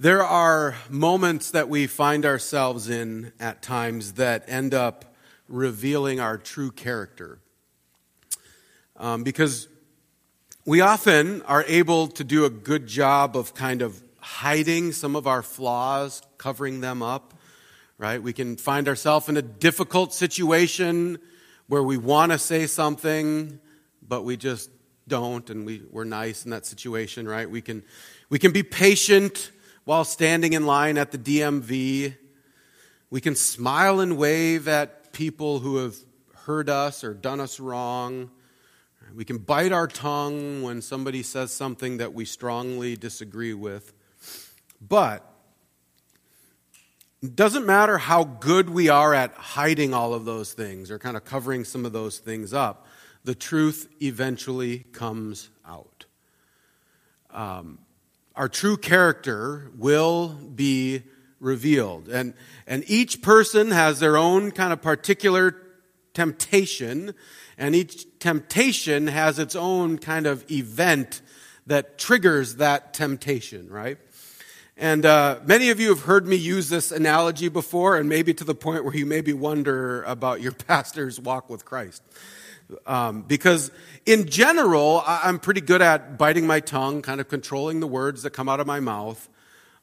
There are moments that we find ourselves in at times that end up revealing our true character. Um, because we often are able to do a good job of kind of hiding some of our flaws, covering them up, right? We can find ourselves in a difficult situation where we want to say something, but we just don't, and we, we're nice in that situation, right? We can, we can be patient while standing in line at the DMV. We can smile and wave at people who have hurt us or done us wrong. We can bite our tongue when somebody says something that we strongly disagree with. But it doesn't matter how good we are at hiding all of those things or kind of covering some of those things up, the truth eventually comes out. Um, our true character will be revealed. And, and each person has their own kind of particular temptation, and each temptation has its own kind of event that triggers that temptation, right? And uh, many of you have heard me use this analogy before, and maybe to the point where you maybe wonder about your pastor's walk with Christ. Um, because in general, I'm pretty good at biting my tongue, kind of controlling the words that come out of my mouth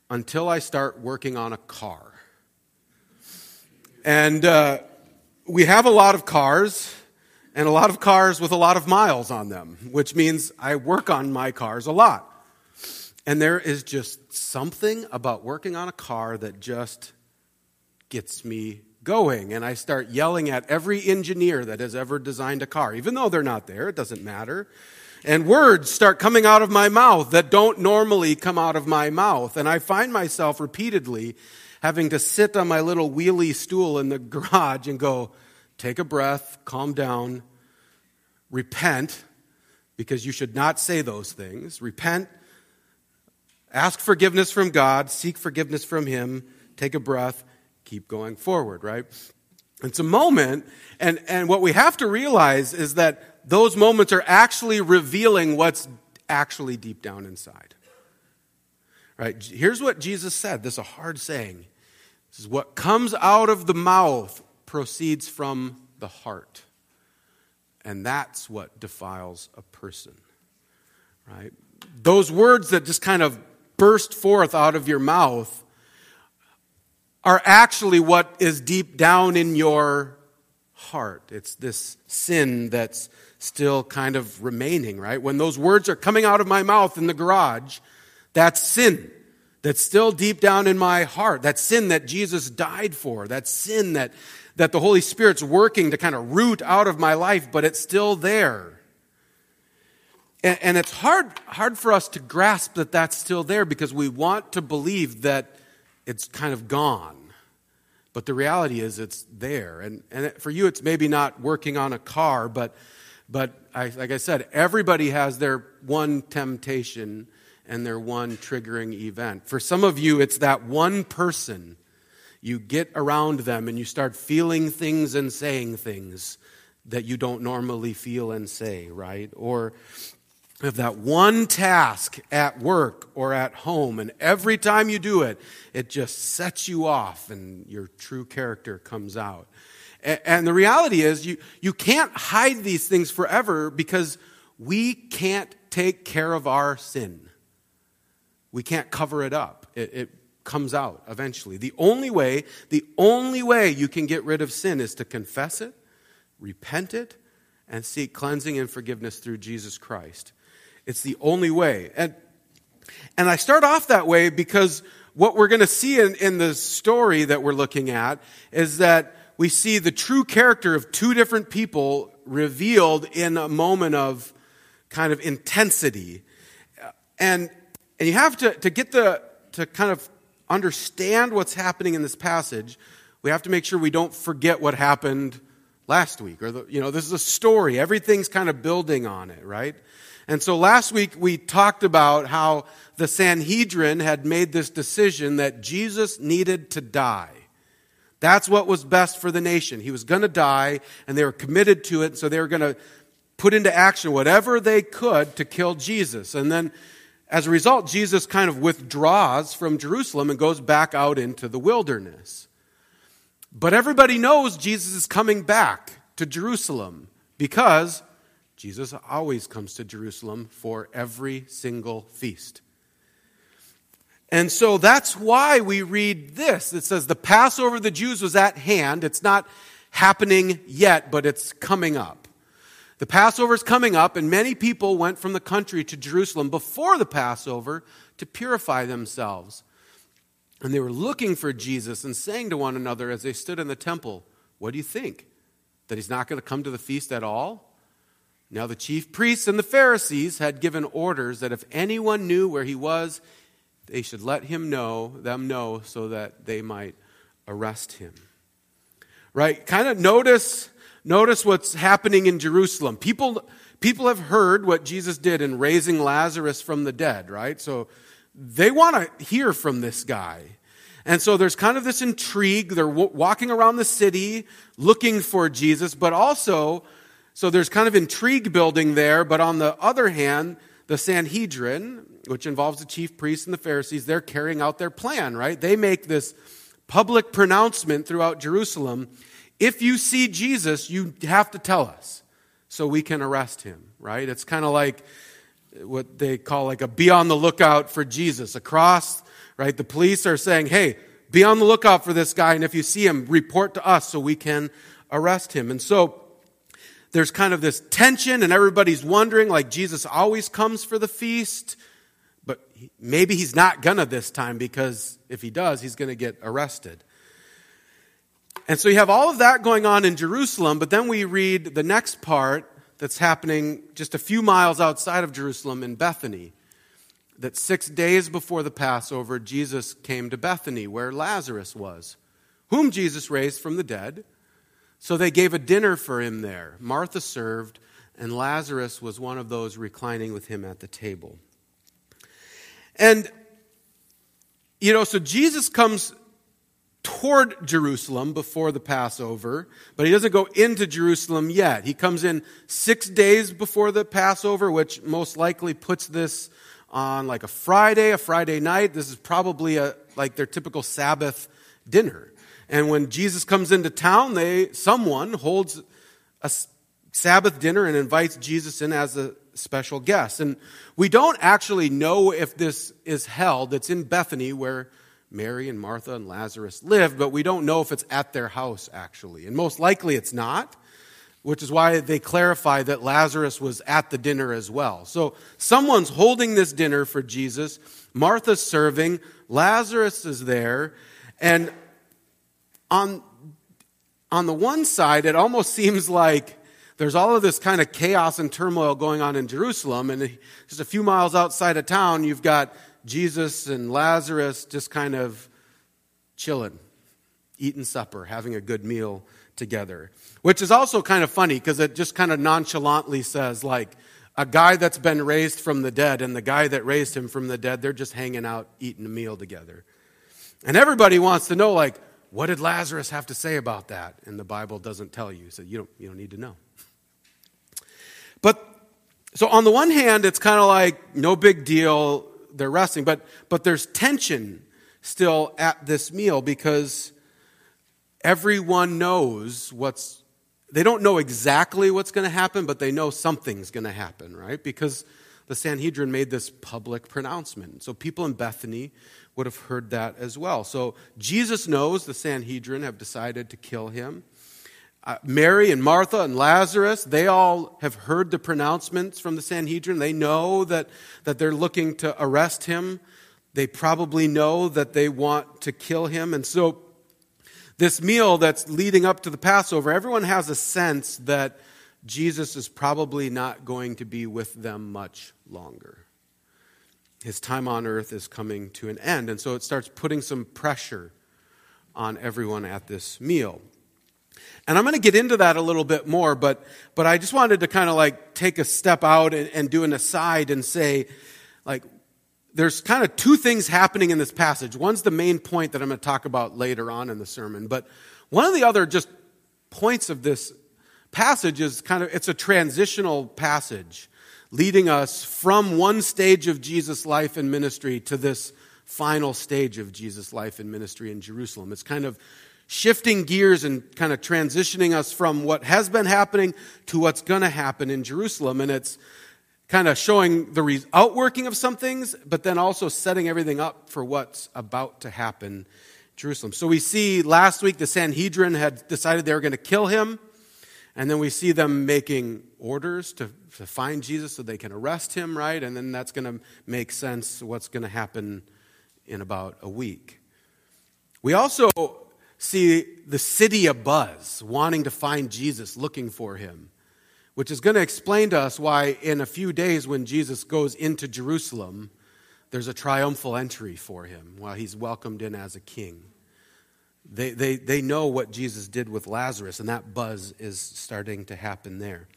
until I start working on a car. And uh, we have a lot of cars, and a lot of cars with a lot of miles on them, which means I work on my cars a lot. And there is just something about working on a car that just gets me going. And I start yelling at every engineer that has ever designed a car, even though they're not there, it doesn't matter. And words start coming out of my mouth that don't normally come out of my mouth. And I find myself repeatedly having to sit on my little wheelie stool in the garage and go, take a breath, calm down, repent, because you should not say those things. Repent, ask forgiveness from God, seek forgiveness from Him, take a breath, keep going forward, right? It's a moment, and, and what we have to realize is that those moments are actually revealing what's actually deep down inside. Right? Here's what Jesus said. This is a hard saying. This is what comes out of the mouth proceeds from the heart. And that's what defiles a person. Right? Those words that just kind of burst forth out of your mouth are actually what is deep down in your heart. It's this sin that's still kind of remaining, right? When those words are coming out of my mouth in the garage, that's sin. That's still deep down in my heart. That sin that Jesus died for. That sin that, that the Holy Spirit's working to kind of root out of my life, but it's still there. And, and it's hard, hard for us to grasp that that's still there because we want to believe that it's kind of gone. But the reality is it's there. And, and for you, it's maybe not working on a car, but, but I, like I said, everybody has their one temptation and their one triggering event. For some of you, it's that one person. You get around them and you start feeling things and saying things that you don't normally feel and say, right? Or of that one task at work or at home, and every time you do it, it just sets you off and your true character comes out. And the reality is, you, you can't hide these things forever because we can't take care of our sin. We can't cover it up. It, it comes out eventually. The only way, the only way you can get rid of sin is to confess it, repent it, and seek cleansing and forgiveness through Jesus Christ. It's the only way. And, and I start off that way because what we're going to see in, in the story that we're looking at is that we see the true character of two different people revealed in a moment of kind of intensity. And, and you have to, to get the, to kind of understand what's happening in this passage, we have to make sure we don't forget what happened last week. Or, the, you know, this is a story. Everything's kind of building on it, right? And so last week we talked about how the Sanhedrin had made this decision that Jesus needed to die. That's what was best for the nation. He was going to die, and they were committed to it, so they were going to put into action whatever they could to kill Jesus. And then as a result, Jesus kind of withdraws from Jerusalem and goes back out into the wilderness. But everybody knows Jesus is coming back to Jerusalem because Jesus always comes to Jerusalem for every single feast. And so that's why we read this. It says, The Passover of the Jews was at hand. It's not happening yet, but it's coming up. The Passover is coming up, and many people went from the country to Jerusalem before the Passover to purify themselves. And they were looking for Jesus and saying to one another as they stood in the temple, What do you think? That he's not going to come to the feast at all? Now, the chief priests and the Pharisees had given orders that if anyone knew where he was, they should let him know, them know, so that they might arrest him. Right? Kind of notice, notice what's happening in Jerusalem. People, people have heard what Jesus did in raising Lazarus from the dead, right? So they want to hear from this guy. And so there's kind of this intrigue. They're walking around the city looking for Jesus, but also, so there's kind of intrigue building there. But on the other hand, the Sanhedrin, which involves the chief priests and the Pharisees, they're carrying out their plan, right? They make this public pronouncement throughout Jerusalem. If you see Jesus, you have to tell us so we can arrest him, right? It's kind of like what they call like a be on the lookout for Jesus. Across, right? The police are saying, hey, be on the lookout for this guy, and if you see him, report to us so we can arrest him. And so, there's kind of this tension, and everybody's wondering, like, Jesus always comes for the feast, but maybe he's not gonna this time because if he does, he's gonna get arrested. And so you have all of that going on in Jerusalem, but then we read the next part that's happening just a few miles outside of Jerusalem in Bethany. That six days before the Passover, Jesus came to Bethany, where Lazarus was, whom Jesus raised from the dead. So they gave a dinner for him there. Martha served, and Lazarus was one of those reclining with him at the table. And, you know, so Jesus comes toward Jerusalem before the Passover, but he doesn't go into Jerusalem yet. He comes in six days before the Passover, which most likely puts this on like a Friday, a Friday night. This is probably a, like their typical Sabbath dinner. And when Jesus comes into town, they, someone holds a Sabbath dinner and invites Jesus in as a special guest. And we don't actually know if this is held. It's in Bethany where Mary and Martha and Lazarus lived, but we don't know if it's at their house actually. And most likely it's not, which is why they clarify that Lazarus was at the dinner as well. So someone's holding this dinner for Jesus. Martha's serving. Lazarus is there. And on, on the one side, it almost seems like there's all of this kind of chaos and turmoil going on in Jerusalem. And just a few miles outside of town, you've got Jesus and Lazarus just kind of chilling, eating supper, having a good meal together. Which is also kind of funny because it just kind of nonchalantly says, like, a guy that's been raised from the dead and the guy that raised him from the dead, they're just hanging out, eating a meal together. And everybody wants to know, like, what did Lazarus have to say about that? And the Bible doesn't tell you, so you don't, you don't need to know. But so on the one hand, it's kind of like no big deal, they're resting, but but there's tension still at this meal because everyone knows what's they don't know exactly what's going to happen, but they know something's going to happen, right? Because the Sanhedrin made this public pronouncement. So people in Bethany would have heard that as well. So Jesus knows the Sanhedrin have decided to kill him. Uh, Mary and Martha and Lazarus, they all have heard the pronouncements from the Sanhedrin. They know that, that they're looking to arrest him. They probably know that they want to kill him. And so, this meal that's leading up to the Passover, everyone has a sense that Jesus is probably not going to be with them much longer his time on earth is coming to an end. And so it starts putting some pressure on everyone at this meal. And I'm going to get into that a little bit more, but, but I just wanted to kind of like take a step out and, and do an aside and say, like, there's kind of two things happening in this passage. One's the main point that I'm going to talk about later on in the sermon, but one of the other just points of this passage is kind of, it's a transitional passage leading us from one stage of Jesus' life and ministry to this final stage of Jesus' life and ministry in Jerusalem. It's kind of shifting gears and kind of transitioning us from what has been happening to what's going to happen in Jerusalem. And it's kind of showing the outworking of some things, but then also setting everything up for what's about to happen in Jerusalem. So we see last week the Sanhedrin had decided they were going to kill him. And then we see them making orders to, to find Jesus so they can arrest him, right? And then that's going to make sense what's going to happen in about a week. We also see the city abuzz, wanting to find Jesus, looking for him, which is going to explain to us why, in a few days, when Jesus goes into Jerusalem, there's a triumphal entry for him while he's welcomed in as a king. They, they, they know what Jesus did with Lazarus, and that buzz is starting to happen there.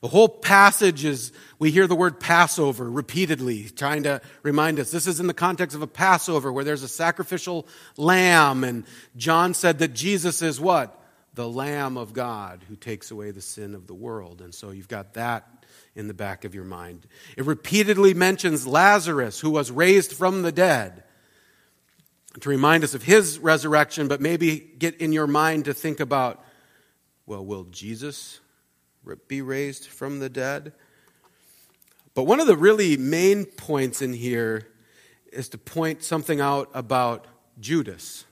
The whole passage is, we hear the word Passover repeatedly, trying to remind us this is in the context of a Passover where there's a sacrificial lamb. And John said that Jesus is what? The Lamb of God who takes away the sin of the world. And so you've got that in the back of your mind. It repeatedly mentions Lazarus who was raised from the dead to remind us of his resurrection, but maybe get in your mind to think about well, will Jesus be raised from the dead. But one of the really main points in here is to point something out about Judas,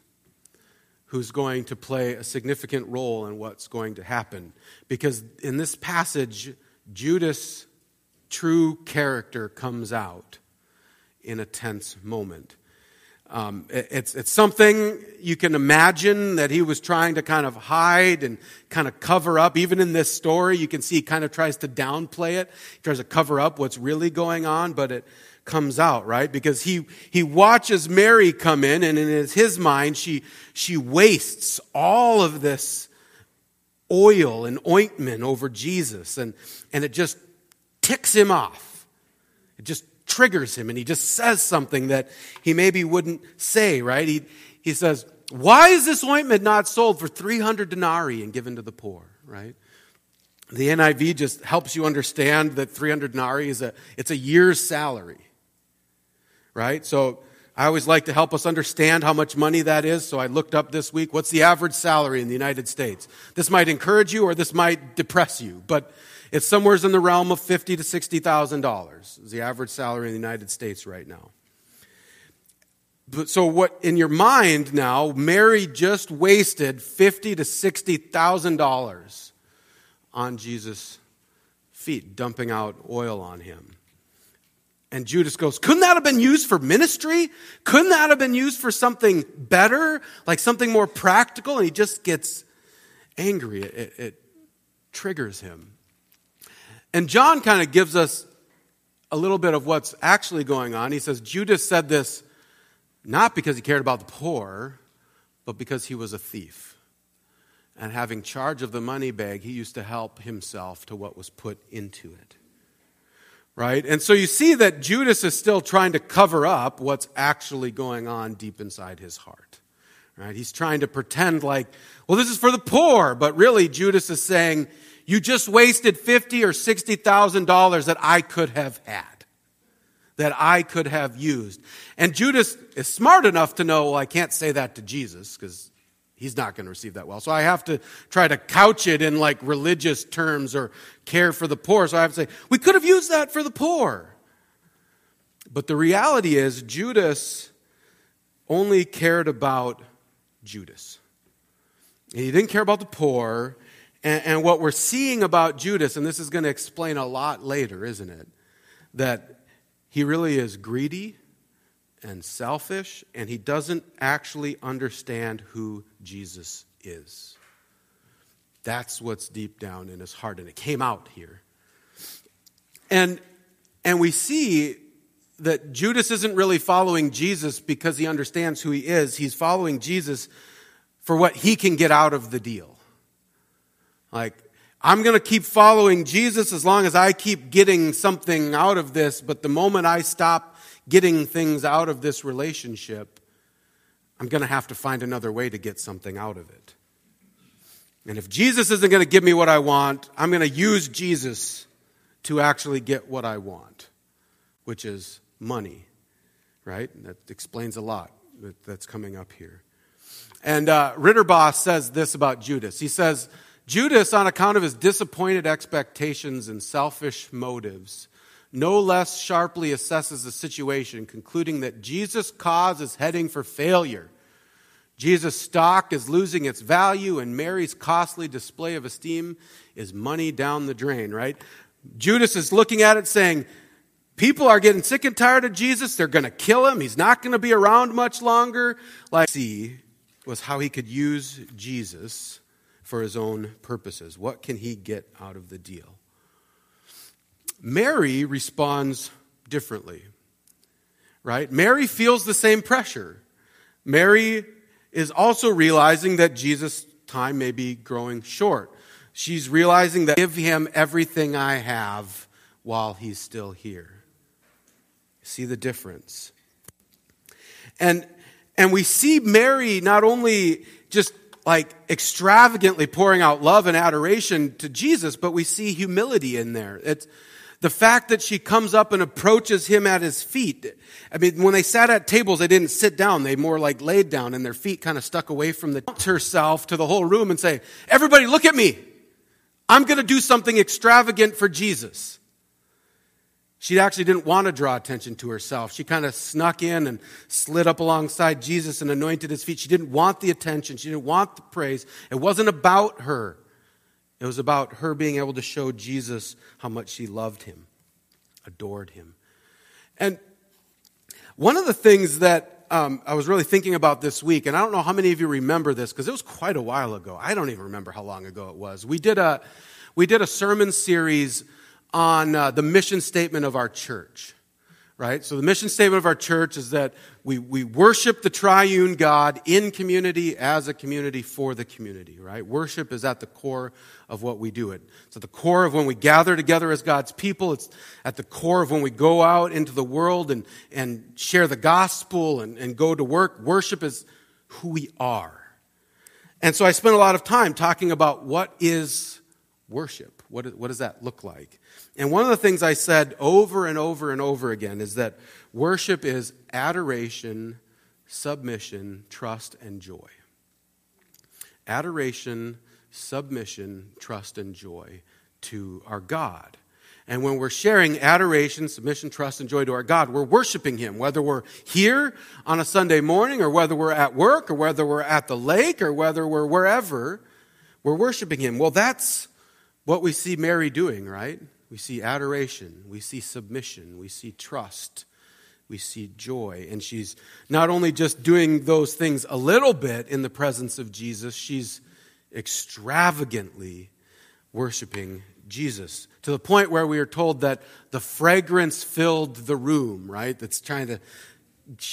who's going to play a significant role in what's going to happen. Because in this passage, Judas' true character comes out in a tense moment. Um, it's, it's something you can imagine that he was trying to kind of hide and kind of cover up. Even in this story, you can see he kind of tries to downplay it. He tries to cover up what's really going on, but it comes out, right? Because he, he watches Mary come in and in his, his mind, she, she wastes all of this oil and ointment over Jesus and, and it just ticks him off. It just triggers him and he just says something that he maybe wouldn't say, right? He, he says, Why is this ointment not sold for 300 denarii and given to the poor, right? The NIV just helps you understand that 300 denarii is a, it's a year's salary, right? So I always like to help us understand how much money that is. So I looked up this week, what's the average salary in the United States? This might encourage you or this might depress you, but it's somewhere in the realm of fifty to sixty thousand dollars is the average salary in the United States right now. But so what in your mind now, Mary just wasted fifty to sixty thousand dollars on Jesus' feet, dumping out oil on him. And Judas goes, Couldn't that have been used for ministry? Couldn't that have been used for something better, like something more practical? And he just gets angry. It, it, it triggers him. And John kind of gives us a little bit of what's actually going on. He says Judas said this not because he cared about the poor, but because he was a thief. And having charge of the money bag, he used to help himself to what was put into it. Right? And so you see that Judas is still trying to cover up what's actually going on deep inside his heart. Right? He's trying to pretend like, well, this is for the poor, but really Judas is saying, you just wasted fifty or sixty thousand dollars that I could have had, that I could have used. And Judas is smart enough to know, well, I can't say that to Jesus because he's not going to receive that well. So I have to try to couch it in like religious terms or care for the poor. So I have to say, we could have used that for the poor. But the reality is, Judas only cared about Judas. He didn't care about the poor. And, and what we're seeing about Judas, and this is going to explain a lot later, isn't it? That he really is greedy and selfish, and he doesn't actually understand who Jesus is. That's what's deep down in his heart, and it came out here. And, and we see that Judas isn't really following Jesus because he understands who he is. He's following Jesus for what he can get out of the deal. Like, I'm going to keep following Jesus as long as I keep getting something out of this, but the moment I stop getting things out of this relationship, I'm going to have to find another way to get something out of it. And if Jesus isn't going to give me what I want, I'm going to use Jesus to actually get what I want, which is money, right? That explains a lot that's coming up here. And uh, Ridderbos says this about Judas. He says, Judas, on account of his disappointed expectations and selfish motives, no less sharply assesses the situation, concluding that Jesus' cause is heading for failure. Jesus' stock is losing its value, and Mary's costly display of esteem is money down the drain, right? Judas is looking at it saying, People are getting sick and tired of Jesus. They're going to kill him. He's not going to be around much longer. Like, see, was how he could use Jesus for his own purposes. What can he get out of the deal? Mary responds differently, right? Mary feels the same pressure. Mary is also realizing that Jesus' time may be growing short. She's realizing that give him everything I have while he's still here. See the difference. And and we see Mary not only just like extravagantly pouring out love and adoration to Jesus, but we see humility in there. It's the fact that she comes up and approaches him at his feet. I mean, when they sat at tables, they didn't sit down. They more like laid down and their feet kind of stuck away from the herself to the whole room and say, everybody look at me. I'm going to do something extravagant for Jesus. She actually didn't want to draw attention to herself. She kind of snuck in and slid up alongside Jesus and anointed his feet. She didn't want the attention. She didn't want the praise. It wasn't about her. It was about her being able to show Jesus how much she loved him, adored him. And one of the things that um, I was really thinking about this week, and I don't know how many of you remember this because it was quite a while ago. I don't even remember how long ago it was. We did a, we did a sermon series on uh, the mission statement of our church, right? So the mission statement of our church is that we, we worship the triune God in community, as a community, for the community, right? Worship is at the core of what we do. It. It's at the core of when we gather together as God's people. It's at the core of when we go out into the world and, and share the gospel and, and go to work. Worship is who we are. And so I spent a lot of time talking about what is worship. What, what does that look like? And one of the things I said over and over and over again is that worship is adoration, submission, trust, and joy. Adoration, submission, trust, and joy to our God. And when we're sharing adoration, submission, trust, and joy to our God, we're worshiping Him, whether we're here on a Sunday morning, or whether we're at work, or whether we're at the lake, or whether we're wherever, we're worshiping Him. Well, that's what we see Mary doing, right? We see adoration, we see submission, we see trust, we see joy. And she's not only just doing those things a little bit in the presence of Jesus, she's extravagantly worshiping Jesus to the point where we are told that the fragrance filled the room, right? That's trying to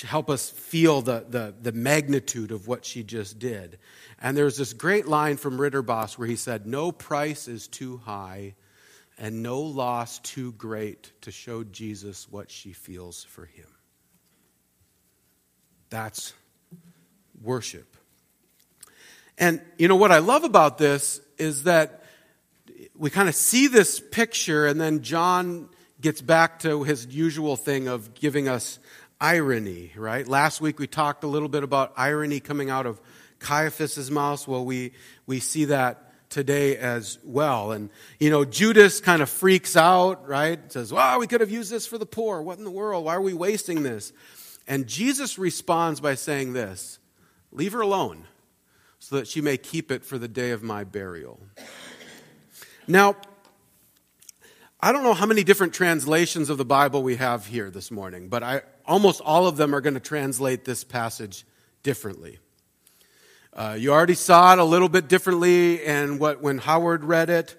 help us feel the, the, the magnitude of what she just did. And there's this great line from Ridderbos where he said, No price is too high and no loss too great to show Jesus what she feels for him. That's worship. And you know what I love about this is that we kind of see this picture, and then John gets back to his usual thing of giving us irony, right? Last week we talked a little bit about irony coming out of Caiaphas's mouth. Well, we, we see that today as well. And, you know, Judas kind of freaks out, right? Says, well, we could have used this for the poor. What in the world? Why are we wasting this? And Jesus responds by saying this Leave her alone so that she may keep it for the day of my burial. Now, I don't know how many different translations of the Bible we have here this morning, but I, almost all of them are going to translate this passage differently. Uh, you already saw it a little bit differently and what when Howard read it,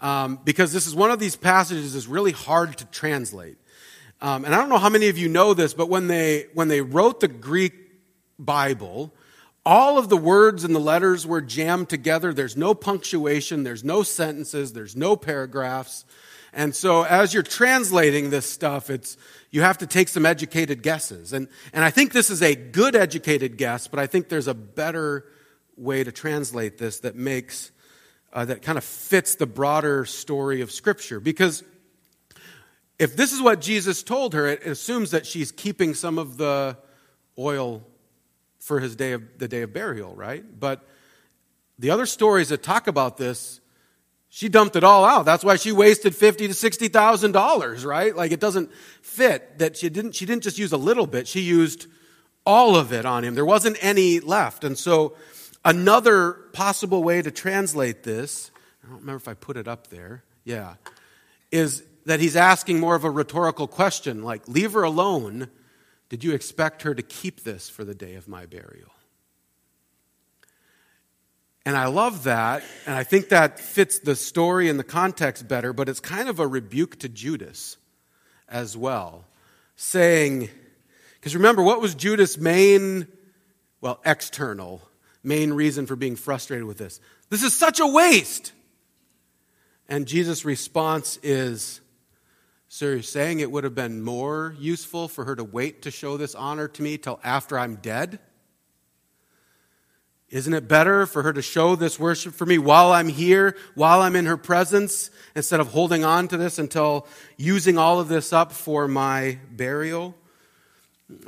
um, because this is one of these passages is really hard to translate. Um, and I don't know how many of you know this, but when they when they wrote the Greek Bible, all of the words and the letters were jammed together. There's no punctuation, there's no sentences, there's no paragraphs. And so as you're translating this stuff, it's you have to take some educated guesses. And, and I think this is a good educated guess, but I think there's a better way to translate this that makes, uh, that kind of fits the broader story of Scripture. Because if this is what Jesus told her, it assumes that she's keeping some of the oil for his day of the day of burial, right? But the other stories that talk about this, she dumped it all out. That's why she wasted fifty to sixty thousand dollars, right? Like it doesn't fit that she didn't she didn't just use a little bit, she used all of it on him. There wasn't any left. And so another possible way to translate this, I don't remember if I put it up there. Yeah. Is that he's asking more of a rhetorical question like, Leave her alone. Did you expect her to keep this for the day of my burial? And I love that, and I think that fits the story and the context better, but it's kind of a rebuke to Judas as well, saying, because remember, what was Judas' main, well, external, main reason for being frustrated with this? This is such a waste. And Jesus' response is, so you're saying it would have been more useful for her to wait to show this honor to me till after I'm dead? Isn't it better for her to show this worship for me while I'm here, while I'm in her presence, instead of holding on to this until using all of this up for my burial?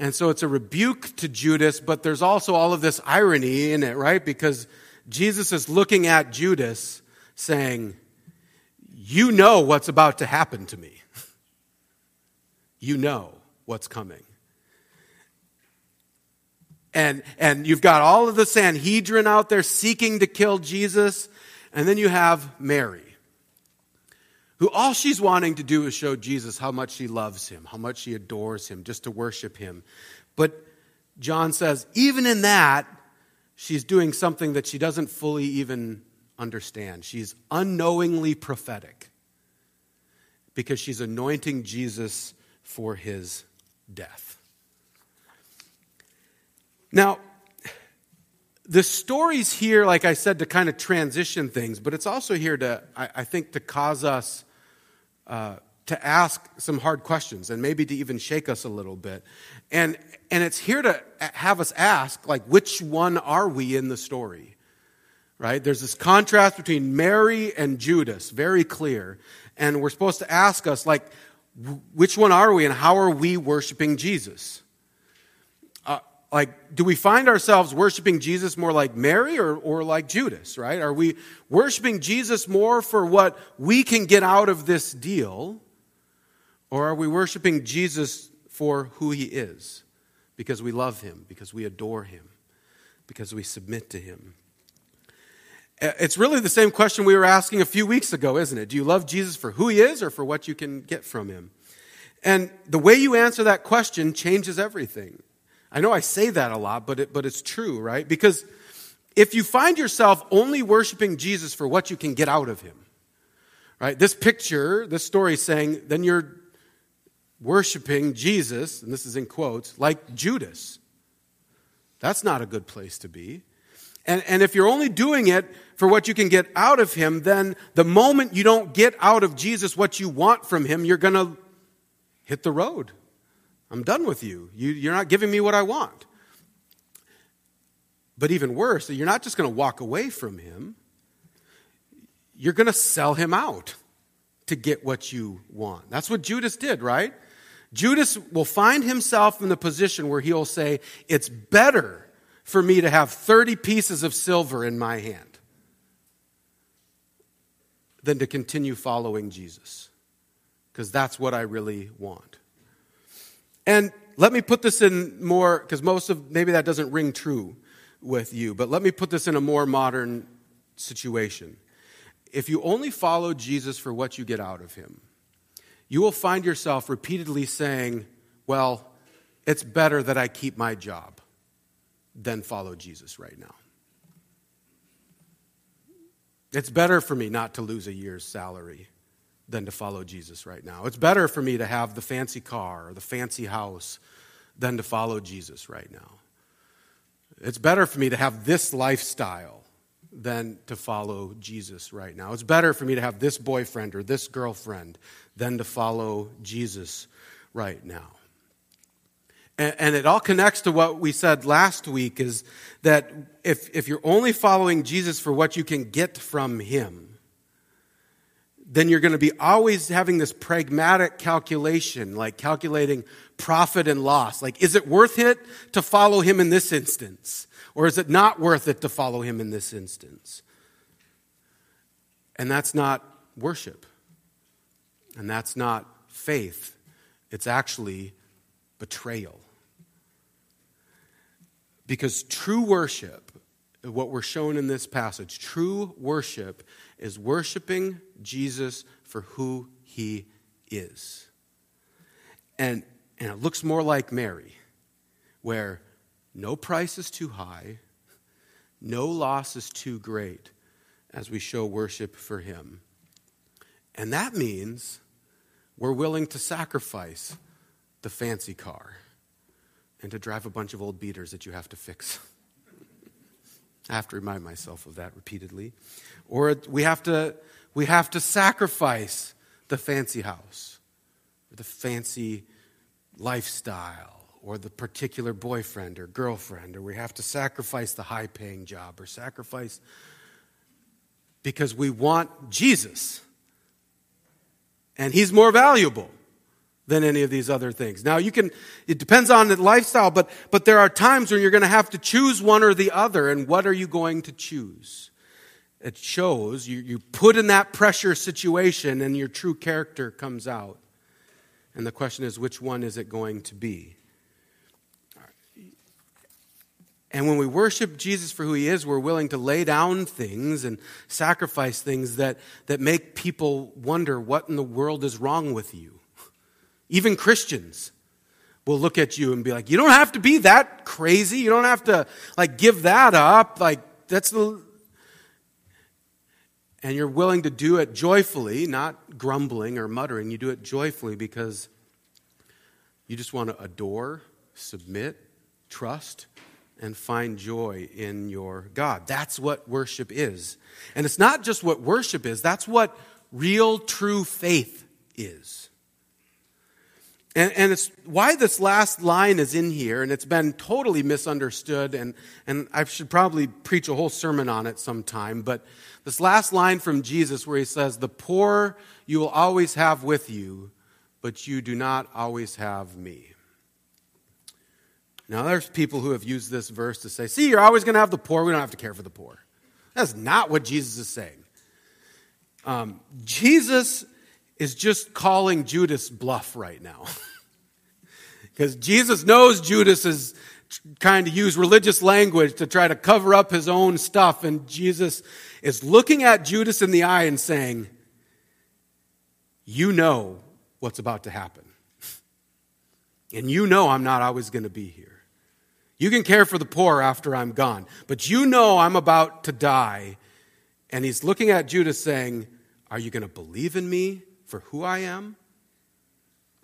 And so it's a rebuke to Judas, but there's also all of this irony in it, right? Because Jesus is looking at Judas saying, You know what's about to happen to me you know what's coming. And, and you've got all of the Sanhedrin out there seeking to kill Jesus. And then you have Mary, who all she's wanting to do is show Jesus how much she loves him, how much she adores him, just to worship him. But John says, even in that, she's doing something that she doesn't fully even understand. She's unknowingly prophetic because she's anointing Jesus for his death. Now, the story's here, like I said, to kind of transition things, but it's also here to, I, I think, to cause us uh, to ask some hard questions and maybe to even shake us a little bit. And, and it's here to have us ask, like, which one are we in the story? Right? There's this contrast between Mary and Judas, very clear. And we're supposed to ask us, like, which one are we and how are we worshiping Jesus? Like, do we find ourselves worshiping Jesus more like Mary or, or like Judas, right? Are we worshiping Jesus more for what we can get out of this deal? Or are we worshiping Jesus for who he is? Because we love him, because we adore him, because we submit to him. It's really the same question we were asking a few weeks ago, isn't it? Do you love Jesus for who he is or for what you can get from him? And the way you answer that question changes everything. I know I say that a lot, but, it, but it's true, right? Because if you find yourself only worshiping Jesus for what you can get out of him, right? This picture, this story is saying, then you're worshiping Jesus, and this is in quotes, like Judas. That's not a good place to be. And, and if you're only doing it for what you can get out of him, then the moment you don't get out of Jesus what you want from him, you're going to hit the road. I'm done with you. you. You're not giving me what I want. But even worse, you're not just going to walk away from him, you're going to sell him out to get what you want. That's what Judas did, right? Judas will find himself in the position where he'll say, It's better for me to have 30 pieces of silver in my hand than to continue following Jesus. Because that's what I really want. And let me put this in more, because most of maybe that doesn't ring true with you, but let me put this in a more modern situation. If you only follow Jesus for what you get out of him, you will find yourself repeatedly saying, Well, it's better that I keep my job than follow Jesus right now. It's better for me not to lose a year's salary than to follow Jesus right now. It's better for me to have the fancy car or the fancy house than to follow Jesus right now. It's better for me to have this lifestyle than to follow Jesus right now. It's better for me to have this boyfriend or this girlfriend than to follow Jesus right now. And, and it all connects to what we said last week is that if, if you're only following Jesus for what you can get from him, then you're going to be always having this pragmatic calculation, like calculating profit and loss. Like, is it worth it to follow him in this instance? Or is it not worth it to follow him in this instance? And that's not worship. And that's not faith. It's actually betrayal. Because true worship, what we're shown in this passage, true worship is worshiping Jesus for who he is. And, and it looks more like Mary, where no price is too high, no loss is too great as we show worship for him. And that means we're willing to sacrifice the fancy car and to drive a bunch of old beaters that you have to fix. I have to remind myself of that repeatedly. Or we have to, we have to sacrifice the fancy house, or the fancy lifestyle, or the particular boyfriend or girlfriend, or we have to sacrifice the high paying job, or sacrifice because we want Jesus. And he's more valuable than any of these other things. Now you can, it depends on the lifestyle, but, but there are times when you're going to have to choose one or the other, and what are you going to choose? It shows you, you put in that pressure situation and your true character comes out. And the question is, which one is it going to be? And when we worship Jesus for who he is, we're willing to lay down things and sacrifice things that, that make people wonder what in the world is wrong with you. Even Christians will look at you and be like, you don't have to be that crazy. You don't have to like give that up. Like that's the, and you're willing to do it joyfully, not grumbling or muttering. You do it joyfully because you just want to adore, submit, trust, and find joy in your God. That's what worship is. And it's not just what worship is, that's what real, true faith is. And, and it's why this last line is in here, and it's been totally misunderstood, and, and I should probably preach a whole sermon on it sometime. But this last line from Jesus, where he says, The poor you will always have with you, but you do not always have me. Now, there's people who have used this verse to say, see, you're always going to have the poor. We don't have to care for the poor. That's not what Jesus is saying. Um, Jesus is just calling Judas bluff right now. Because Jesus knows Judas is trying to use religious language to try to cover up his own stuff. And Jesus is looking at Judas in the eye and saying, You know what's about to happen. And you know I'm not always going to be here. You can care for the poor after I'm gone, but you know I'm about to die. And he's looking at Judas saying, Are you going to believe in me for who I am?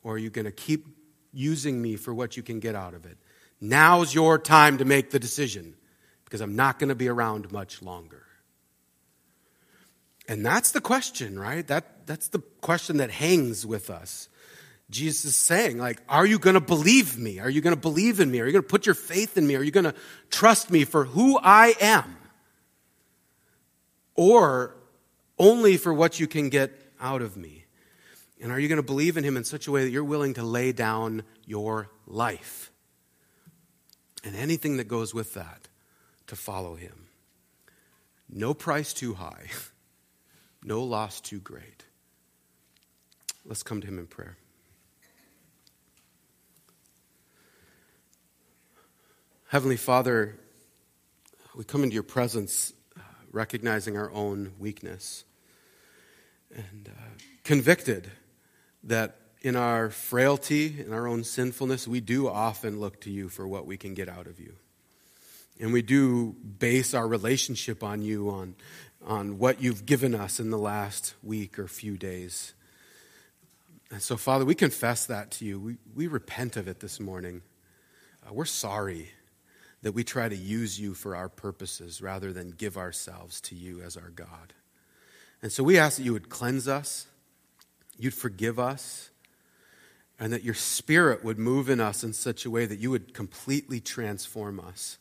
Or are you going to keep using me for what you can get out of it? Now's your time to make the decision because I'm not going to be around much longer. And that's the question, right? That, that's the question that hangs with us. Jesus is saying, like, are you going to believe me? Are you going to believe in me? Are you going to put your faith in me? Are you going to trust me for who I am? Or only for what you can get out of me? And are you going to believe in him in such a way that you're willing to lay down your life and anything that goes with that to follow him? No price too high, no loss too great. Let's come to him in prayer. Heavenly Father, we come into your presence uh, recognizing our own weakness and uh, convicted that in our frailty, in our own sinfulness, we do often look to you for what we can get out of you. And we do base our relationship on you, on, on what you've given us in the last week or few days. And so, Father, we confess that to you. We, we repent of it this morning. Uh, we're sorry that we try to use you for our purposes rather than give ourselves to you as our God. And so we ask that you would cleanse us, you'd forgive us, and that your spirit would move in us in such a way that you would completely transform us.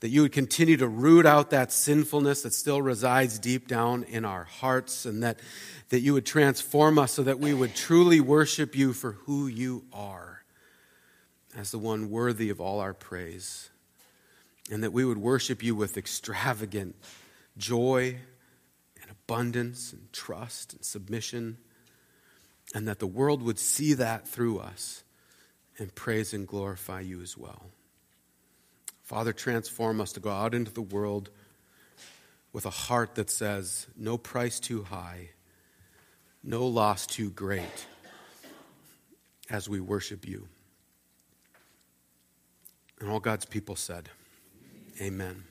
that you would continue to root out that sinfulness that still resides deep down in our hearts, and that, that you would transform us so that we would truly worship you for who you are as the one worthy of all our praise, and that we would worship you with extravagant joy and abundance and trust and submission, and that the world would see that through us and praise and glorify you as well. Father, transform us to go out into the world with a heart that says, no price too high, no loss too great, as we worship you. And all God's people said, Amen.